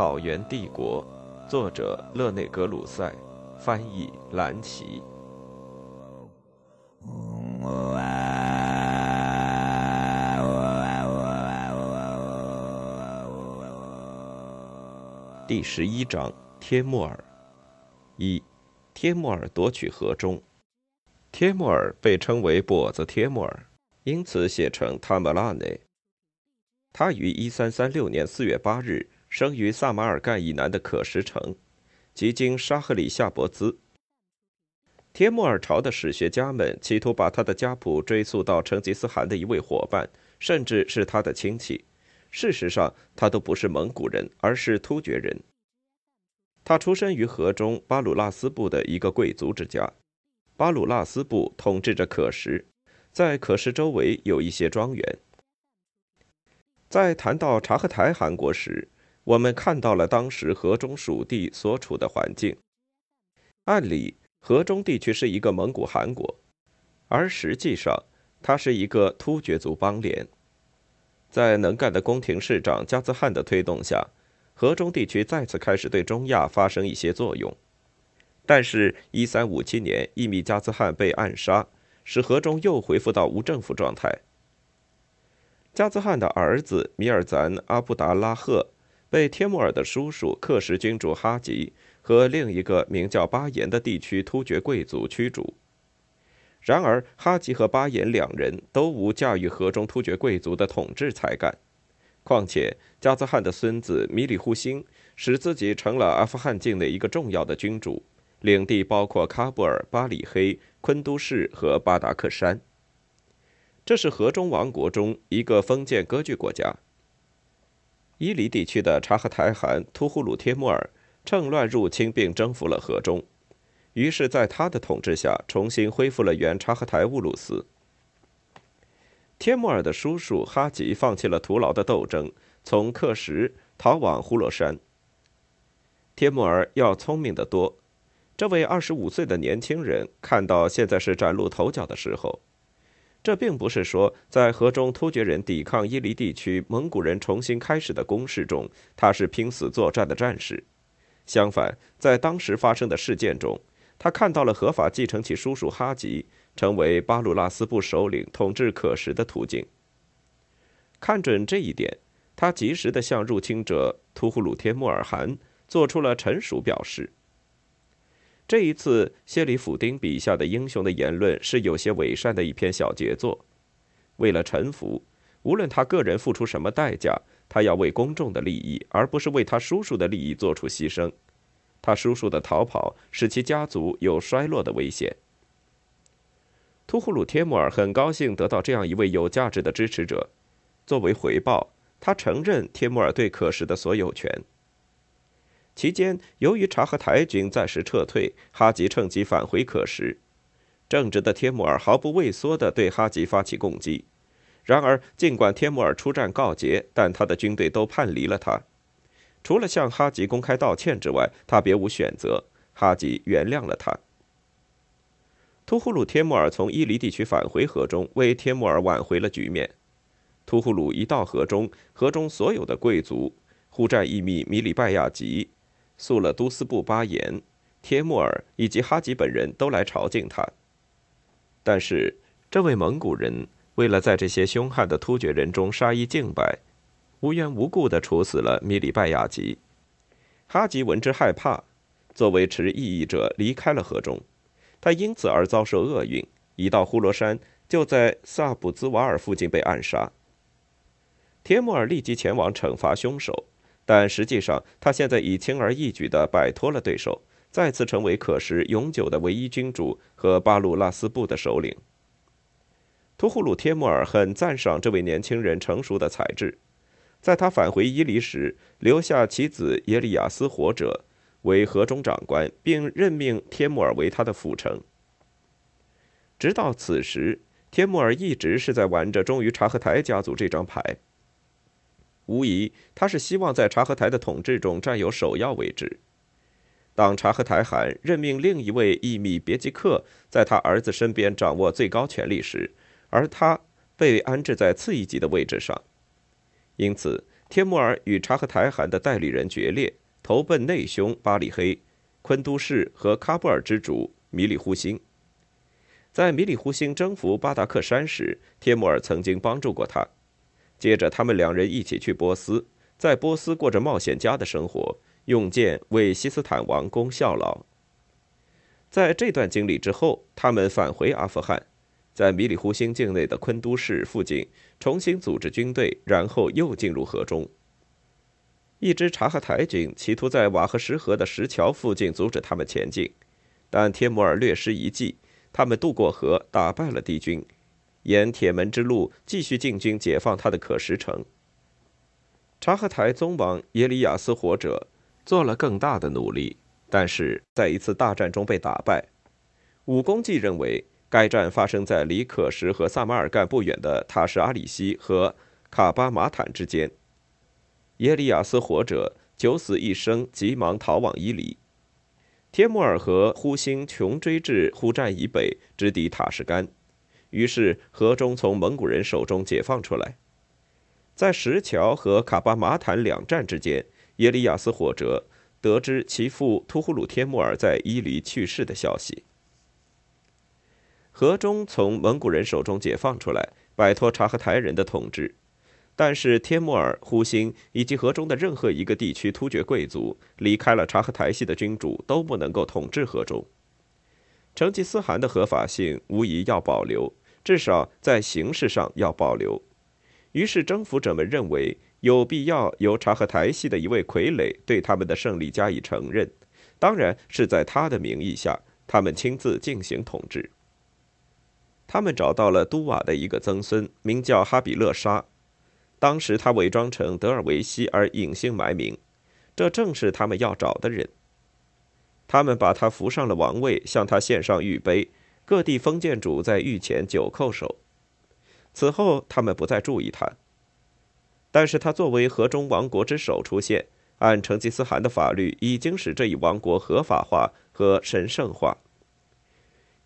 草原帝国》，作者勒内格鲁塞，翻译蓝奇。第十一章：帖木儿。一，帖木儿夺取河中。帖木儿被称为跛子帖木儿，因此写成塔莫拉内。他于一三三六年四月八日生于萨马尔干以南的可什城，即今沙赫里夏伯兹。帖木儿朝的史学家们企图把他的家谱追溯到成吉思汗的一位伙伴，甚至是他的亲戚。事实上，他都不是蒙古人，而是突厥人。他出生于河中巴鲁纳斯部的一个贵族之家。巴鲁纳斯部统治着可什，在可什周围有一些庄园。在谈到察合台汗国时，我们看到了当时河中属地所处的环境。按理，河中地区是一个蒙古汗国，而实际上，它是一个突厥族邦联。在能干的宫廷市长加兹汗的推动下，河中地区再次开始对中亚发生一些作用。但是，1357年，伊米加兹汗被暗杀，使河中又恢复到无政府状态。加兹汗的儿子米尔赞·阿布达拉赫被帖木儿的叔叔克什君主哈吉和另一个名叫巴颜的地区突厥贵族驱逐。然而，哈吉和巴颜两人都无驾驭河中突厥贵族的统治才干。况且，加兹汗的孙子米里忽星使自己成了阿富汗境内一个重要的君主，领地包括喀布尔、巴里黑、昆都士和巴达克山。这是河中王国中一个封建割据国家。伊犁地区的察合台汗突忽鲁帖木儿趁乱入侵并征服了河中。于是，在他的统治下，重新恢复了原察合台乌鲁斯。帖木儿的叔叔哈吉放弃了徒劳的斗争，从克什逃往呼罗珊。帖木儿要聪明得多。这位二十五岁的年轻人看到现在是崭露头角的时候。这并不是说，在河中突厥人抵抗伊犁地区蒙古人重新开始的攻势中，他是拼死作战的战士。相反，在当时发生的事件中，他看到了合法继承其叔叔哈吉成为巴鲁纳斯部首领、统治可什的途径。看准这一点，他及时地向入侵者突忽鲁帖木尔汗做出了臣属表示。这一次，谢里甫丁笔下的英雄的言论是有些伪善的一篇小杰作。为了臣服，无论他个人付出什么代价，他要为公众的利益，而不是为他叔叔的利益做出牺牲。他叔叔的逃跑使其家族有衰落的危险。突呼鲁帖木儿很高兴得到这样一位有价值的支持者，作为回报，他承认帖木儿对可什的所有权。期间，由于察合台军暂时撤退，哈吉趁机返回可什。正直的帖木儿毫不畏缩地对哈吉发起攻击。然而，尽管帖木儿出战告捷，但他的军队都叛离了他。除了向哈吉公开道歉之外，他别无选择。哈吉原谅了他。突呼鲁帖木儿从伊犁地区返回河中，为帖木儿挽回了局面。突呼鲁一到河中，河中所有的贵族——呼战义密米里拜亚吉、素勒都斯布巴颜、帖木儿以及哈吉本人都来朝觐他。但是，这位蒙古人为了在这些凶悍的突厥人中杀一儆百。无缘无故地处死了米里拜亚吉，哈吉闻之害怕，作为持异议者离开了河中，他因此而遭受厄运。一到呼罗珊，就在萨布兹瓦尔附近被暗杀。帖木儿立即前往惩罚凶手，但实际上他现在已轻而易举地摆脱了对手，再次成为可食永久的唯一君主和巴鲁拉斯部的首领。图呼鲁帖木儿很赞赏这位年轻人成熟的才智。在他返回伊犁时，留下其子耶利亚斯活着为河中长官，并任命帖木儿为他的辅臣。直到此时，帖木儿一直是在玩着忠于察合台家族这张牌。无疑，他是希望在察合台的统治中占有首要位置。当察合台汗任命另一位义密别吉克在他儿子身边掌握最高权力时，而他被安置在次一级的位置上。因此，帖木儿与察合台汗的代理人决裂，投奔内兄巴里黑、昆都士和喀布尔之主米里忽星。在米里忽星征服巴达克山时，帖木儿曾经帮助过他。接着，他们两人一起去波斯，在波斯过着冒险家的生活，用剑为西斯坦王宫效劳。在这段经历之后，他们返回阿富汗，在米里忽星境内的昆都市附近重新组织军队，然后又进入河中。一支察合台军企图在瓦合什河的石桥附近阻止他们前进，但帖木儿略施一计，他们渡过河，打败了敌军，沿铁门之路继续进军，解放他的可什城。察合台宗王耶里亚斯活者做了更大的努力。但是在一次大战中被打败。武功记认为，该战发生在离可什和萨马尔干不远的塔什阿里西和卡巴马坦之间。耶利亚斯活者九死一生，急忙逃往伊犁。帖木儿和忽星穷追至呼战以北，直抵塔什干，于是河中从蒙古人手中解放出来。在石桥和卡巴马坦两战之间，耶利亚斯火折。得知其父突呼鲁帖木儿在伊犁去世的消息，河中从蒙古人手中解放出来，摆脱察合台人的统治。但是帖木儿、忽星以及河中的任何一个地区突厥贵族，离开了察合台系的君主，都不能够统治河中。成吉思汗的合法性无疑要保留，至少在形式上要保留。于是征服者们认为。有必要由察合台系的一位傀儡对他们的胜利加以承认，当然是在他的名义下，他们亲自进行统治。他们找到了都瓦的一个曾孙，名叫哈比勒沙。当时他伪装成德尔维西而隐姓埋名，这正是他们要找的人。他们把他扶上了王位，向他献上玉杯，各地封建主在御前九叩首。此后，他们不再注意他。但是他作为河中王国之首出现，按成吉思汗的法律，已经使这一王国合法化和神圣化。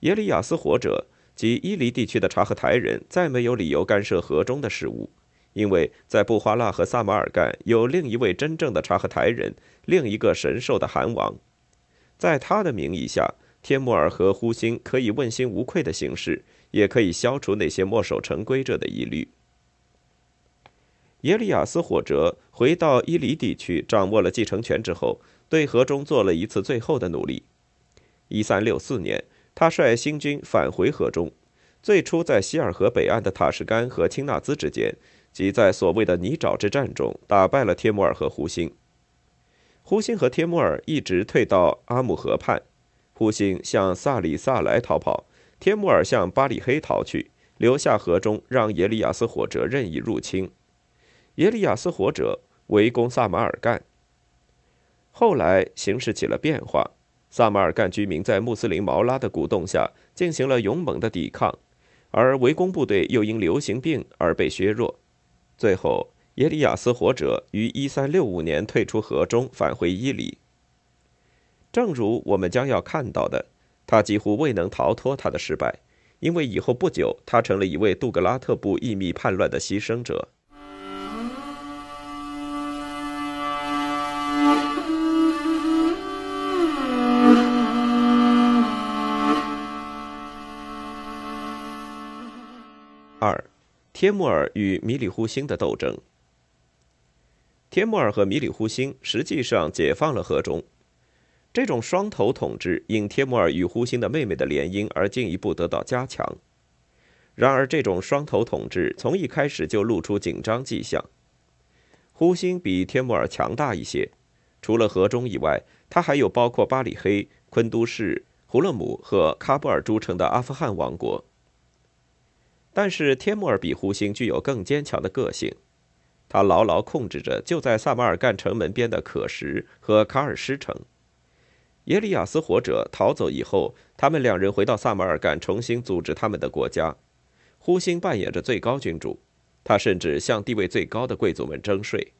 耶利亚斯活着及伊犁地区的察合台人再没有理由干涉河中的事务，因为在布哈拉和萨马尔干有另一位真正的察合台人，另一个神兽的汗王，在他的名义下，天木尔和呼星可以问心无愧的行事，也可以消除那些墨守成规者的疑虑。耶利亚斯火折回到伊犁地区，掌握了继承权之后，对河中做了一次最后的努力。一三六四年，他率新军返回河中，最初在希尔河北岸的塔什干和青纳兹之间，即在所谓的泥沼之战中，打败了帖木儿和胡辛。胡辛和帖木儿一直退到阿姆河畔，胡辛向萨里萨莱逃跑，天木尔向巴里黑逃去，留下河中，让耶利亚斯火者任意入侵。耶利亚斯活者围攻萨马尔干。后来形势起了变化，萨马尔干居民在穆斯林毛拉的鼓动下进行了勇猛的抵抗，而围攻部队又因流行病而被削弱。最后，耶利亚斯活者于1365年退出河中，返回伊犁。正如我们将要看到的，他几乎未能逃脱他的失败，因为以后不久，他成了一位杜格拉特部秘密叛乱的牺牲者。二，帖木儿与米里忽星的斗争。帖木儿和米里忽星实际上解放了河中，这种双头统治因帖木儿与忽星的妹妹的联姻而进一步得到加强。然而，这种双头统治从一开始就露出紧张迹象。忽星比帖木儿强大一些，除了河中以外，他还有包括巴里黑、昆都士、胡勒姆和喀布尔诸城的阿富汗王国。但是，天木尔比胡星具有更坚强的个性，他牢牢控制着就在萨马尔干城门边的可什和卡尔施城。耶利亚斯活着逃走以后，他们两人回到萨马尔干，重新组织他们的国家。胡星扮演着最高君主，他甚至向地位最高的贵族们征税。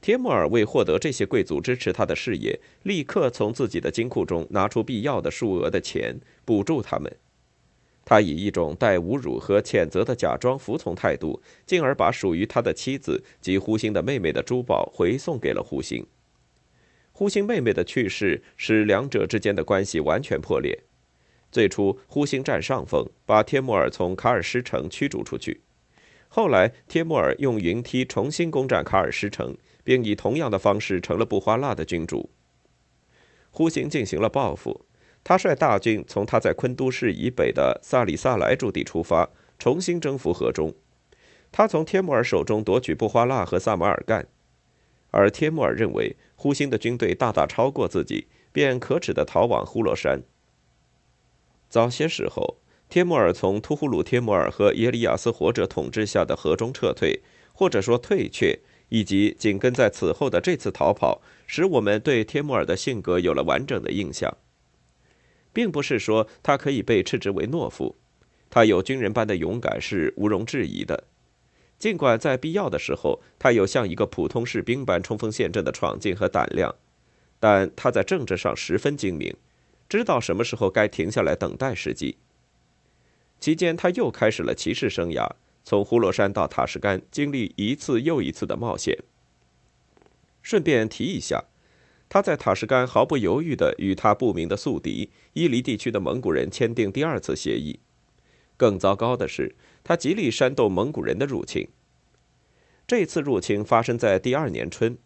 铁木尔为获得这些贵族支持他的事业，立刻从自己的金库中拿出必要的数额的钱补助他们。他以一种带侮辱和谴责的假装服从态度，进而把属于他的妻子及呼星的妹妹的珠宝回送给了呼星。呼星妹妹的去世使两者之间的关系完全破裂。最初，呼星占上风，把帖木儿从卡尔施城驱逐出去。后来，帖木儿用云梯重新攻占卡尔施城，并以同样的方式成了布花剌的君主。呼星进行了报复。他率大军从他在昆都市以北的萨里萨莱驻地出发，重新征服河中。他从帖木儿手中夺取布花剌和萨马尔干，而帖木儿认为呼星的军队大大超过自己，便可耻地逃往呼罗珊。早些时候，帖木儿从突呼鲁帖木儿和耶里亚斯活着统治下的河中撤退，或者说退却，以及紧跟在此后的这次逃跑，使我们对帖木儿的性格有了完整的印象。并不是说他可以被斥之为懦夫，他有军人般的勇敢是毋容置疑的。尽管在必要的时候，他有像一个普通士兵般冲锋陷阵的闯劲和胆量，但他在政治上十分精明，知道什么时候该停下来等待时机。期间，他又开始了骑士生涯，从呼罗珊到塔什干，经历一次又一次的冒险。顺便提一下。他在塔什干毫不犹豫地与他不明的宿敌伊犁地区的蒙古人签订第二次协议。更糟糕的是，他极力煽动蒙古人的入侵。这次入侵发生在第二年春，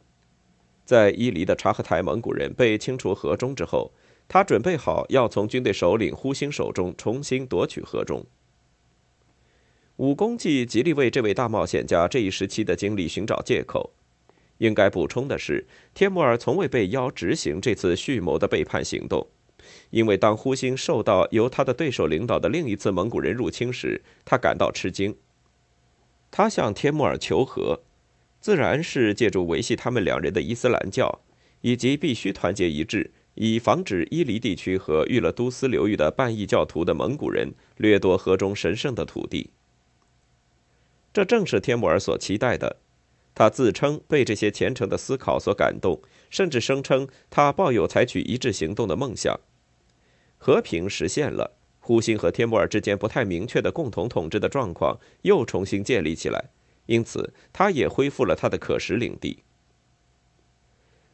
在伊犁的察合台蒙古人被清除河中之后，他准备好要从军队首领呼兴手中重新夺取河中。武功记极力为这位大冒险家这一时期的经历寻找借口。应该补充的是，帖木儿从未被邀执行这次蓄谋的背叛行动，因为当呼兴受到由他的对手领导的另一次蒙古人入侵时，他感到吃惊。他向帖木儿求和，自然是借助维系他们两人的伊斯兰教，以及必须团结一致，以防止伊犁地区和玉勒都斯流域的半异教徒的蒙古人掠夺河中神圣的土地。这正是帖木儿所期待的。他自称被这些虔诚的思考所感动，甚至声称他抱有采取一致行动的梦想。和平实现了，呼兴和天木儿之间不太明确的共同统治的状况又重新建立起来，因此他也恢复了他的可食领地。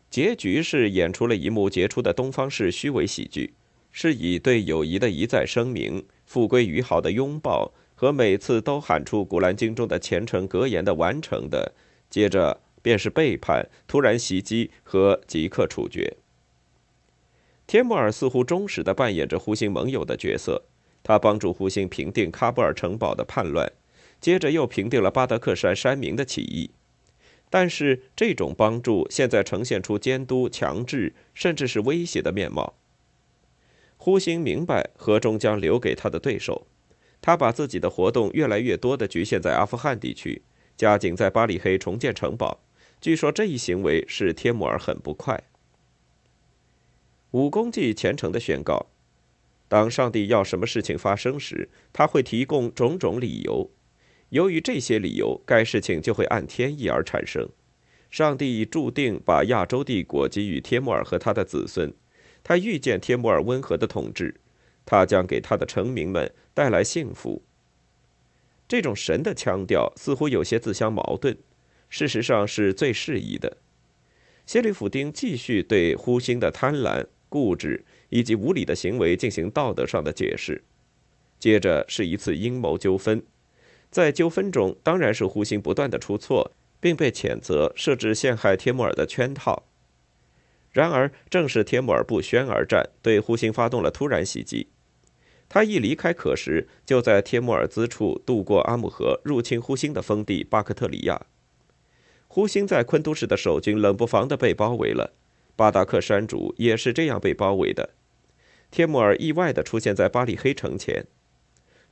结局是演出了一幕杰出的东方式虚伪喜剧，是以对友谊的一再声明、复归于好的拥抱和每次都喊出《古兰经》中的虔诚格言的完成的。接着便是背叛、突然袭击和即刻处决。帖木儿似乎忠实地扮演着呼星盟友的角色，他帮助呼星平定喀布尔城堡的叛乱，接着又平定了巴德克山山民的起义。但是这种帮助现在呈现出监督、强制，甚至是威胁的面貌。呼星明白河中将留给他的对手，他把自己的活动越来越多地局限在阿富汗地区。加紧在巴里黑重建城堡，据说这一行为使帖木儿很不快。武功记虔诚的宣告：当上帝要什么事情发生时，他会提供种种理由。由于这些理由，该事情就会按天意而产生。上帝已注定把亚洲帝国给予帖木儿和他的子孙。他预见帖木儿温和的统治，他将给他的臣民们带来幸福。这种神的腔调似乎有些自相矛盾，事实上是最适宜的。谢里夫丁继续对呼星的贪婪、固执以及无理的行为进行道德上的解释。接着是一次阴谋纠纷，在纠纷中当然是呼星不断的出错，并被谴责设置陷害帖木儿的圈套。然而，正是帖木儿不宣而战，对呼星发动了突然袭击。他一离开可什，就在帖木儿兹处渡过阿姆河，入侵呼兴的封地巴克特里亚。呼兴在昆都市的守军冷不防地被包围了，巴达克山主也是这样被包围的。帖木儿意外地出现在巴里黑城前，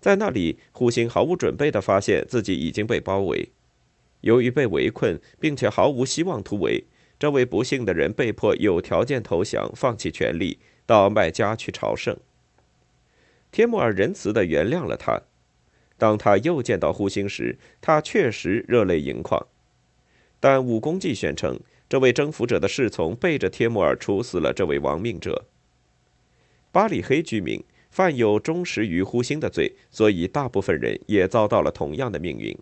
在那里，胡兴毫无准备地发现自己已经被包围。由于被围困，并且毫无希望突围，这位不幸的人被迫有条件投降，放弃权力，到麦加去朝圣。帖木儿仁慈地原谅了他。当他又见到胡兴时，他确实热泪盈眶。但武功记宣称，这位征服者的侍从背着帖木儿处死了这位亡命者。巴里黑居民犯有忠实于呼兴的罪，所以大部分人也遭到了同样的命运。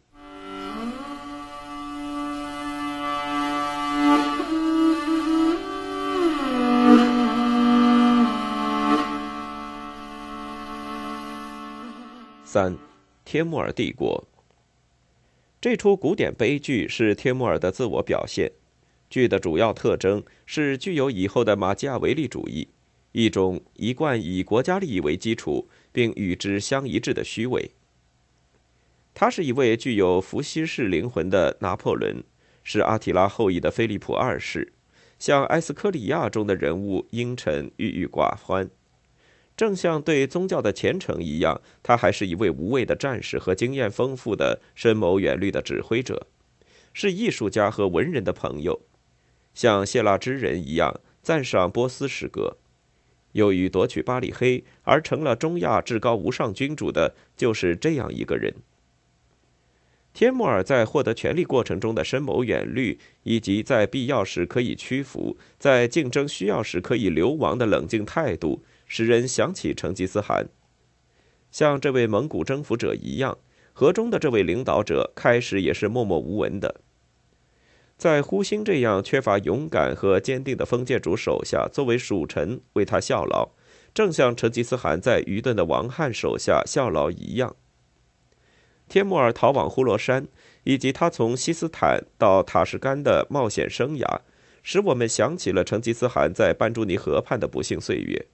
三，帖木儿帝国。这出古典悲剧是帖木儿的自我表现。剧的主要特征是具有以后的马基亚维利主义，一种一贯以国家利益为基础并与之相一致的虚伪。他是一位具有伏羲式灵魂的拿破仑，是阿提拉后裔的菲利普二世，像埃斯科里亚中的人物阴沉郁郁寡欢。正像对宗教的虔诚一样，他还是一位无畏的战士和经验丰富的、深谋远虑的指挥者，是艺术家和文人的朋友，像谢腊之人一样赞赏波斯诗歌。由于夺取巴里黑而成了中亚至高无上君主的，就是这样一个人。帖木儿在获得权力过程中的深谋远虑，以及在必要时可以屈服、在竞争需要时可以流亡的冷静态度。使人想起成吉思汗，像这位蒙古征服者一样，河中的这位领导者开始也是默默无闻的。在呼兴这样缺乏勇敢和坚定的封建主手下，作为属臣为他效劳，正像成吉思汗在愚钝的王翰手下效劳一样。帖木儿逃往呼罗珊，以及他从西斯坦到塔什干的冒险生涯，使我们想起了成吉思汗在班朱尼河畔的不幸岁月。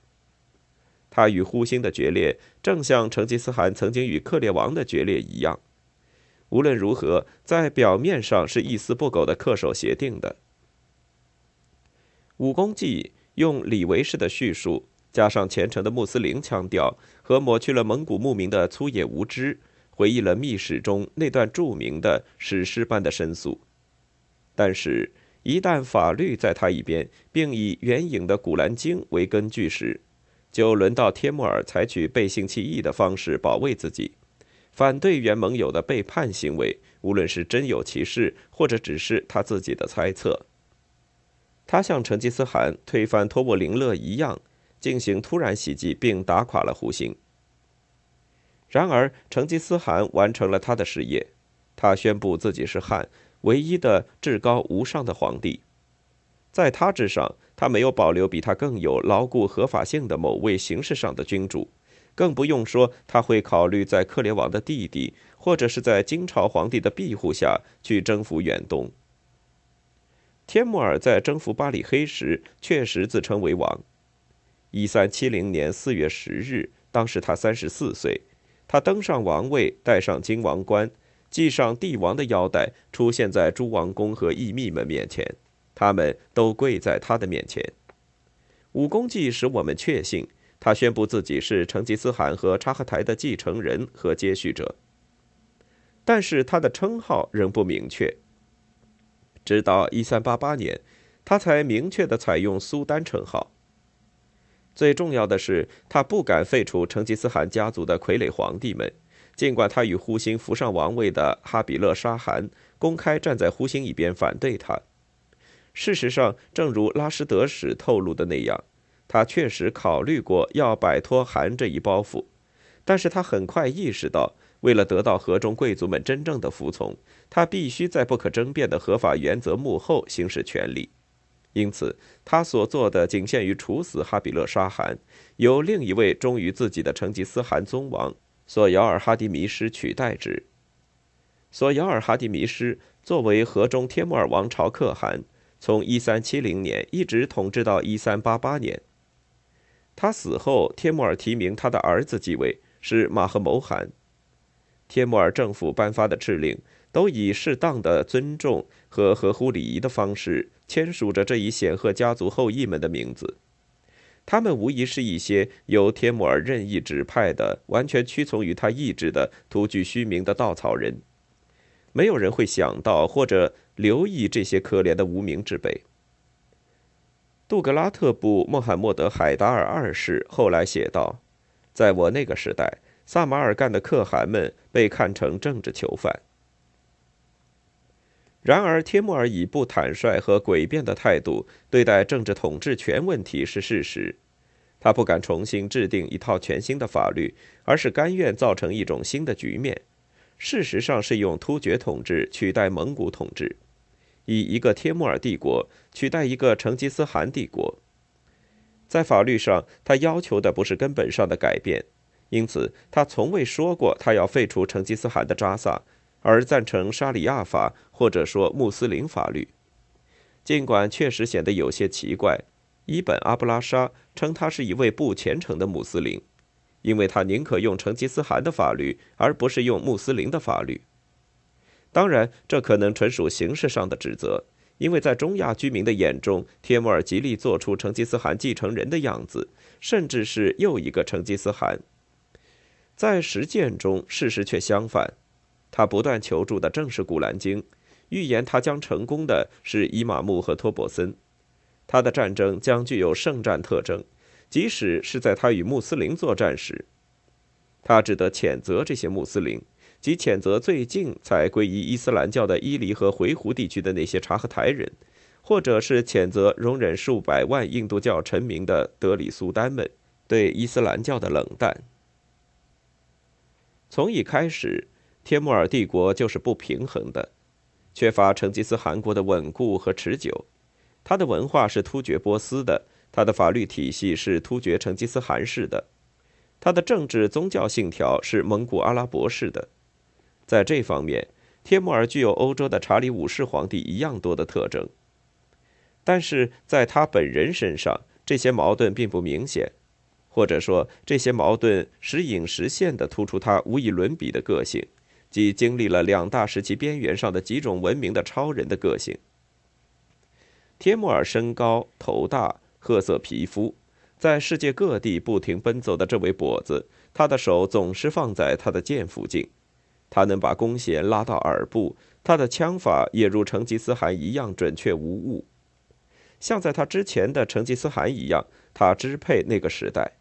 他与呼兴的决裂，正像成吉思汗曾经与克烈王的决裂一样。无论如何，在表面上是一丝不苟的恪守协定的。武功记用李维式的叙述，加上虔诚的穆斯林腔调和抹去了蒙古牧民的粗野无知，回忆了秘史中那段著名的史诗般的申诉。但是，一旦法律在他一边，并以援引的《古兰经》为根据时，就轮到帖木儿采取背信弃义的方式保卫自己，反对原盟友的背叛行为，无论是真有其事，或者只是他自己的猜测。他像成吉思汗推翻托沃林勒一样，进行突然袭击，并打垮了胡兴。然而，成吉思汗完成了他的事业，他宣布自己是汉唯一的至高无上的皇帝。在他之上，他没有保留比他更有牢固合法性的某位形式上的君主，更不用说他会考虑在克烈王的弟弟或者是在金朝皇帝的庇护下去征服远东。天木儿在征服巴里黑时确实自称为王。一三七零年四月十日，当时他三十四岁，他登上王位，戴上金王冠，系上帝王的腰带，出现在诸王公和义密们面前。他们都跪在他的面前。武功记使我们确信，他宣布自己是成吉思汗和察合台的继承人和接续者。但是他的称号仍不明确。直到一三八八年，他才明确的采用苏丹称号。最重要的是，他不敢废除成吉思汗家族的傀儡皇帝们，尽管他与呼兴扶上王位的哈比勒沙汗公开站在呼兴一边反对他。事实上，正如拉什德史透露的那样，他确实考虑过要摆脱汗这一包袱，但是他很快意识到，为了得到河中贵族们真正的服从，他必须在不可争辩的合法原则幕后行使权力。因此，他所做的仅限于处死哈比勒沙汗，由另一位忠于自己的成吉思汗宗王索姚尔哈迪弥师取代之。索姚尔哈迪弥师作为河中帖木儿王朝可汗。从一三七零年一直统治到一三八八年。他死后，帖木儿提名他的儿子继位，是马赫谋汗。帖木儿政府颁发的敕令都以适当的尊重和合乎礼仪的方式签署着这一显赫家族后裔们的名字。他们无疑是一些由帖木儿任意指派的、完全屈从于他意志的、徒具虚名的稻草人。没有人会想到或者留意这些可怜的无名之辈。杜格拉特部穆罕默德·海达尔二世后来写道：“在我那个时代，萨马尔干的可汗们被看成政治囚犯。然而，帖木儿以不坦率和诡辩的态度对待政治统治权问题是事实。他不敢重新制定一套全新的法律，而是甘愿造成一种新的局面。事实上是用突厥统治取代蒙古统治，以一个帖木儿帝国取代一个成吉思汗帝国。在法律上，他要求的不是根本上的改变，因此他从未说过他要废除成吉思汗的扎萨，而赞成沙里亚法或者说穆斯林法律。尽管确实显得有些奇怪，伊本阿布拉沙称他是一位不虔诚的穆斯林。因为他宁可用成吉思汗的法律，而不是用穆斯林的法律。当然，这可能纯属形式上的指责，因为在中亚居民的眼中，帖木儿极力做出成吉思汗继承人的样子，甚至是又一个成吉思汗。在实践中，事实却相反。他不断求助的正是《古兰经》，预言他将成功的是伊玛目和托钵森。他的战争将具有圣战特征。即使是在他与穆斯林作战时，他只得谴责这些穆斯林，即谴责最近才皈依伊斯兰教的伊犁和回鹘地区的那些察合台人，或者是谴责容忍数百万印度教臣民的德里苏丹们对伊斯兰教的冷淡。从一开始，帖木儿帝国就是不平衡的，缺乏成吉思汗国的稳固和持久。他的文化是突厥波斯的。他的法律体系是突厥成吉思汗式的，他的政治宗教信条是蒙古阿拉伯式的。在这方面，帖木儿具有欧洲的查理五世皇帝一样多的特征。但是在他本人身上，这些矛盾并不明显，或者说，这些矛盾时隐时现地突出他无与伦比的个性，即经历了两大时期边缘上的几种文明的超人的个性。帖木儿身高头大。褐色皮肤，在世界各地不停奔走的这位跛子，他的手总是放在他的剑附近。他能把弓弦拉到耳部，他的枪法也如成吉思汗一样准确无误。像在他之前的成吉思汗一样，他支配那个时代。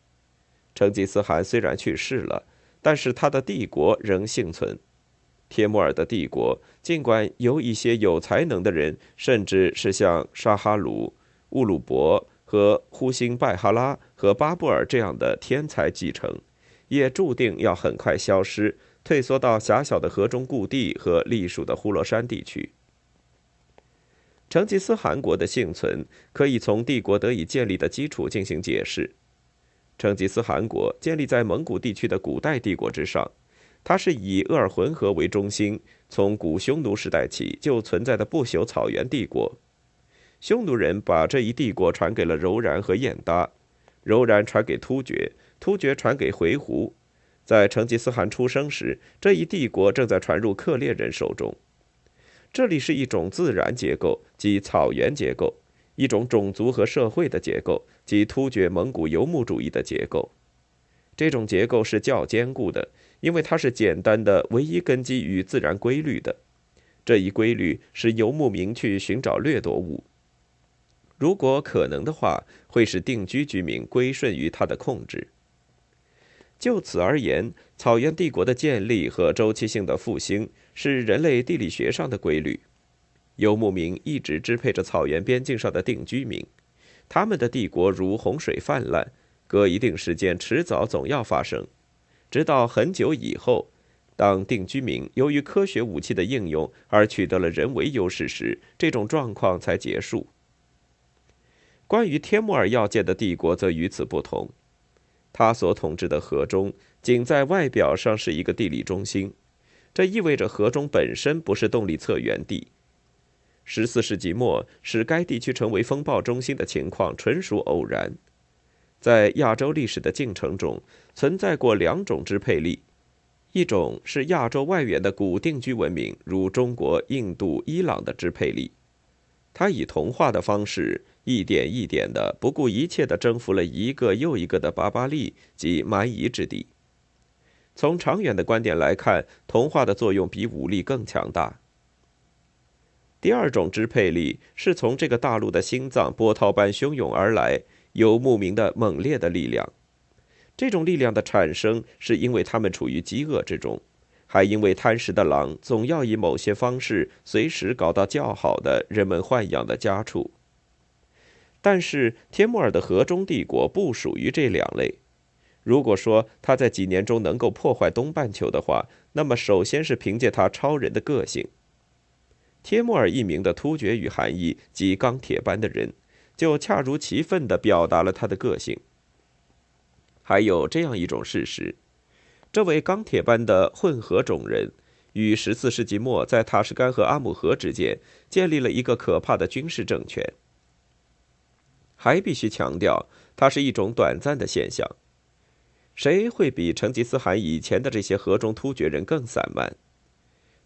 成吉思汗虽然去世了，但是他的帝国仍幸存。帖木儿的帝国，尽管有一些有才能的人，甚至是像沙哈鲁、乌鲁伯。和呼辛拜哈拉和巴布尔这样的天才继承，也注定要很快消失，退缩到狭小的河中故地和隶属的呼罗珊地区。成吉思汗国的幸存，可以从帝国得以建立的基础进行解释。成吉思汗国建立在蒙古地区的古代帝国之上，它是以鄂尔浑河为中心，从古匈奴时代起就存在的不朽草原帝国。匈奴人把这一帝国传给了柔然和燕达，柔然传给突厥，突厥传给回鹘。在成吉思汗出生时，这一帝国正在传入克烈人手中。这里是一种自然结构，即草原结构；一种种族和社会的结构，即突厥蒙古游牧主义的结构。这种结构是较坚固的，因为它是简单的，唯一根基于自然规律的。这一规律是游牧民去寻找掠夺物。如果可能的话，会使定居居民归顺于他的控制。就此而言，草原帝国的建立和周期性的复兴是人类地理学上的规律。游牧民一直支配着草原边境上的定居民，他们的帝国如洪水泛滥，隔一定时间迟早总要发生。直到很久以后，当定居民由于科学武器的应用而取得了人为优势时，这种状况才结束。关于帖木儿要建的帝国则与此不同，他所统治的河中仅在外表上是一个地理中心，这意味着河中本身不是动力策源地。十四世纪末使该地区成为风暴中心的情况纯属偶然。在亚洲历史的进程中，存在过两种支配力，一种是亚洲外缘的古定居文明，如中国、印度、伊朗的支配力，它以同化的方式。一点一点的，不顾一切的征服了一个又一个的巴巴利及蛮夷之地。从长远的观点来看，同化的作用比武力更强大。第二种支配力是从这个大陆的心脏波涛般汹涌而来，游牧民的猛烈的力量。这种力量的产生，是因为他们处于饥饿之中，还因为贪食的狼总要以某些方式随时搞到较好的人们豢养的家畜。但是帖木儿的河中帝国不属于这两类。如果说他在几年中能够破坏东半球的话，那么首先是凭借他超人的个性。帖木儿一名的突厥语含义及钢铁般的人，就恰如其分地表达了他的个性。还有这样一种事实：这位钢铁般的混合种人，于十四世纪末在塔什干和阿姆河之间建立了一个可怕的军事政权。还必须强调，它是一种短暂的现象。谁会比成吉思汗以前的这些河中突厥人更散漫？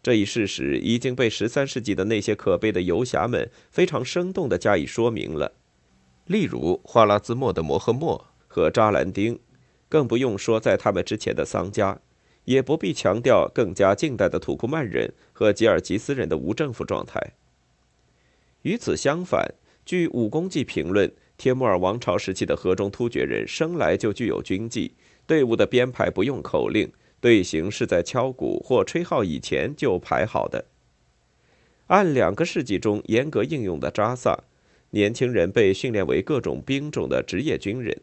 这一事实已经被十三世纪的那些可悲的游侠们非常生动地加以说明了。例如，花剌子模的摩诃末和扎兰丁，更不用说在他们之前的桑迦，也不必强调更加近代的土库曼人和吉尔吉斯人的无政府状态。与此相反，据武功记评论，帖木儿王朝时期的河中突厥人生来就具有军纪。队伍的编排不用口令，队形是在敲鼓或吹号以前就排好的。按两个世纪中严格应用的扎萨，年轻人被训练为各种兵种的职业军人。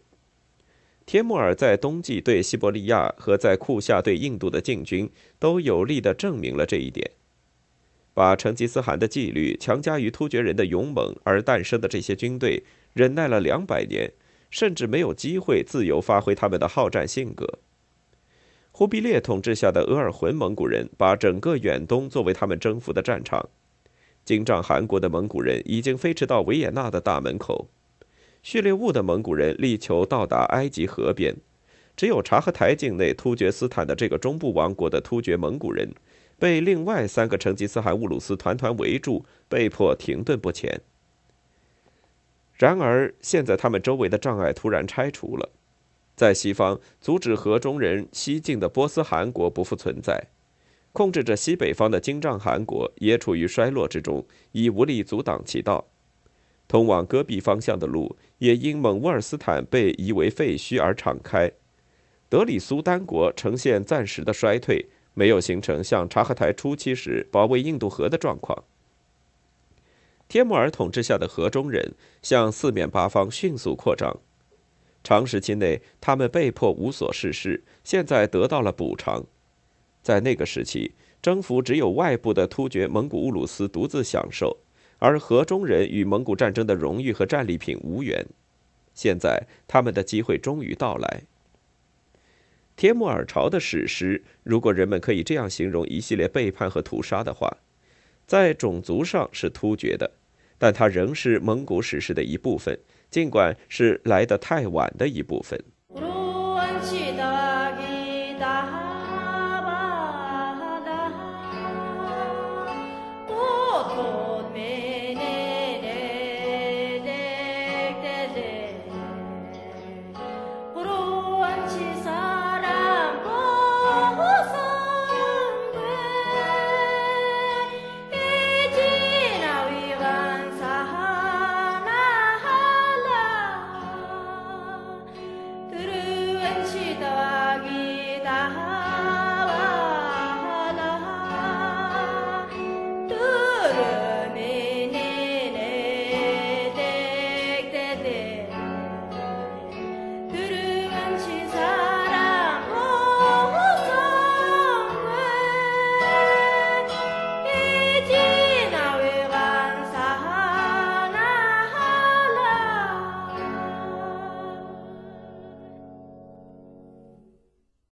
帖木儿在冬季对西伯利亚和在库夏对印度的进军，都有力地证明了这一点。把成吉思汗的纪律强加于突厥人的勇猛而诞生的这些军队，忍耐了两百年。甚至没有机会自由发挥他们的好战性格。忽必烈统治下的额尔浑蒙古人把整个远东作为他们征服的战场。金帐汗国的蒙古人已经飞驰到维也纳的大门口。序列兀的蒙古人力求到达埃及河边。只有察合台境内突厥斯坦的这个中部王国的突厥蒙古人，被另外三个成吉思汗兀鲁斯团团围住，被迫停顿不前。然而，现在他们周围的障碍突然拆除了，在西方阻止河中人西进的波斯汗国不复存在，控制着西北方的金帐汗国也处于衰落之中，已无力阻挡其道。通往戈壁方向的路也因蒙乌尔斯坦被夷为废墟而敞开。德里苏丹国呈现暂时的衰退，没有形成像察合台初期时保卫印度河的状况。帖木儿统治下的河中人向四面八方迅速扩张，长时期内他们被迫无所事事，现在得到了补偿。在那个时期，征服只有外部的突厥蒙古乌鲁斯独自享受，而河中人与蒙古战争的荣誉和战利品无缘。现在他们的机会终于到来。帖木儿朝的史诗，如果人们可以这样形容一系列背叛和屠杀的话，在种族上是突厥的。但它仍是蒙古史诗的一部分，尽管是来得太晚的一部分。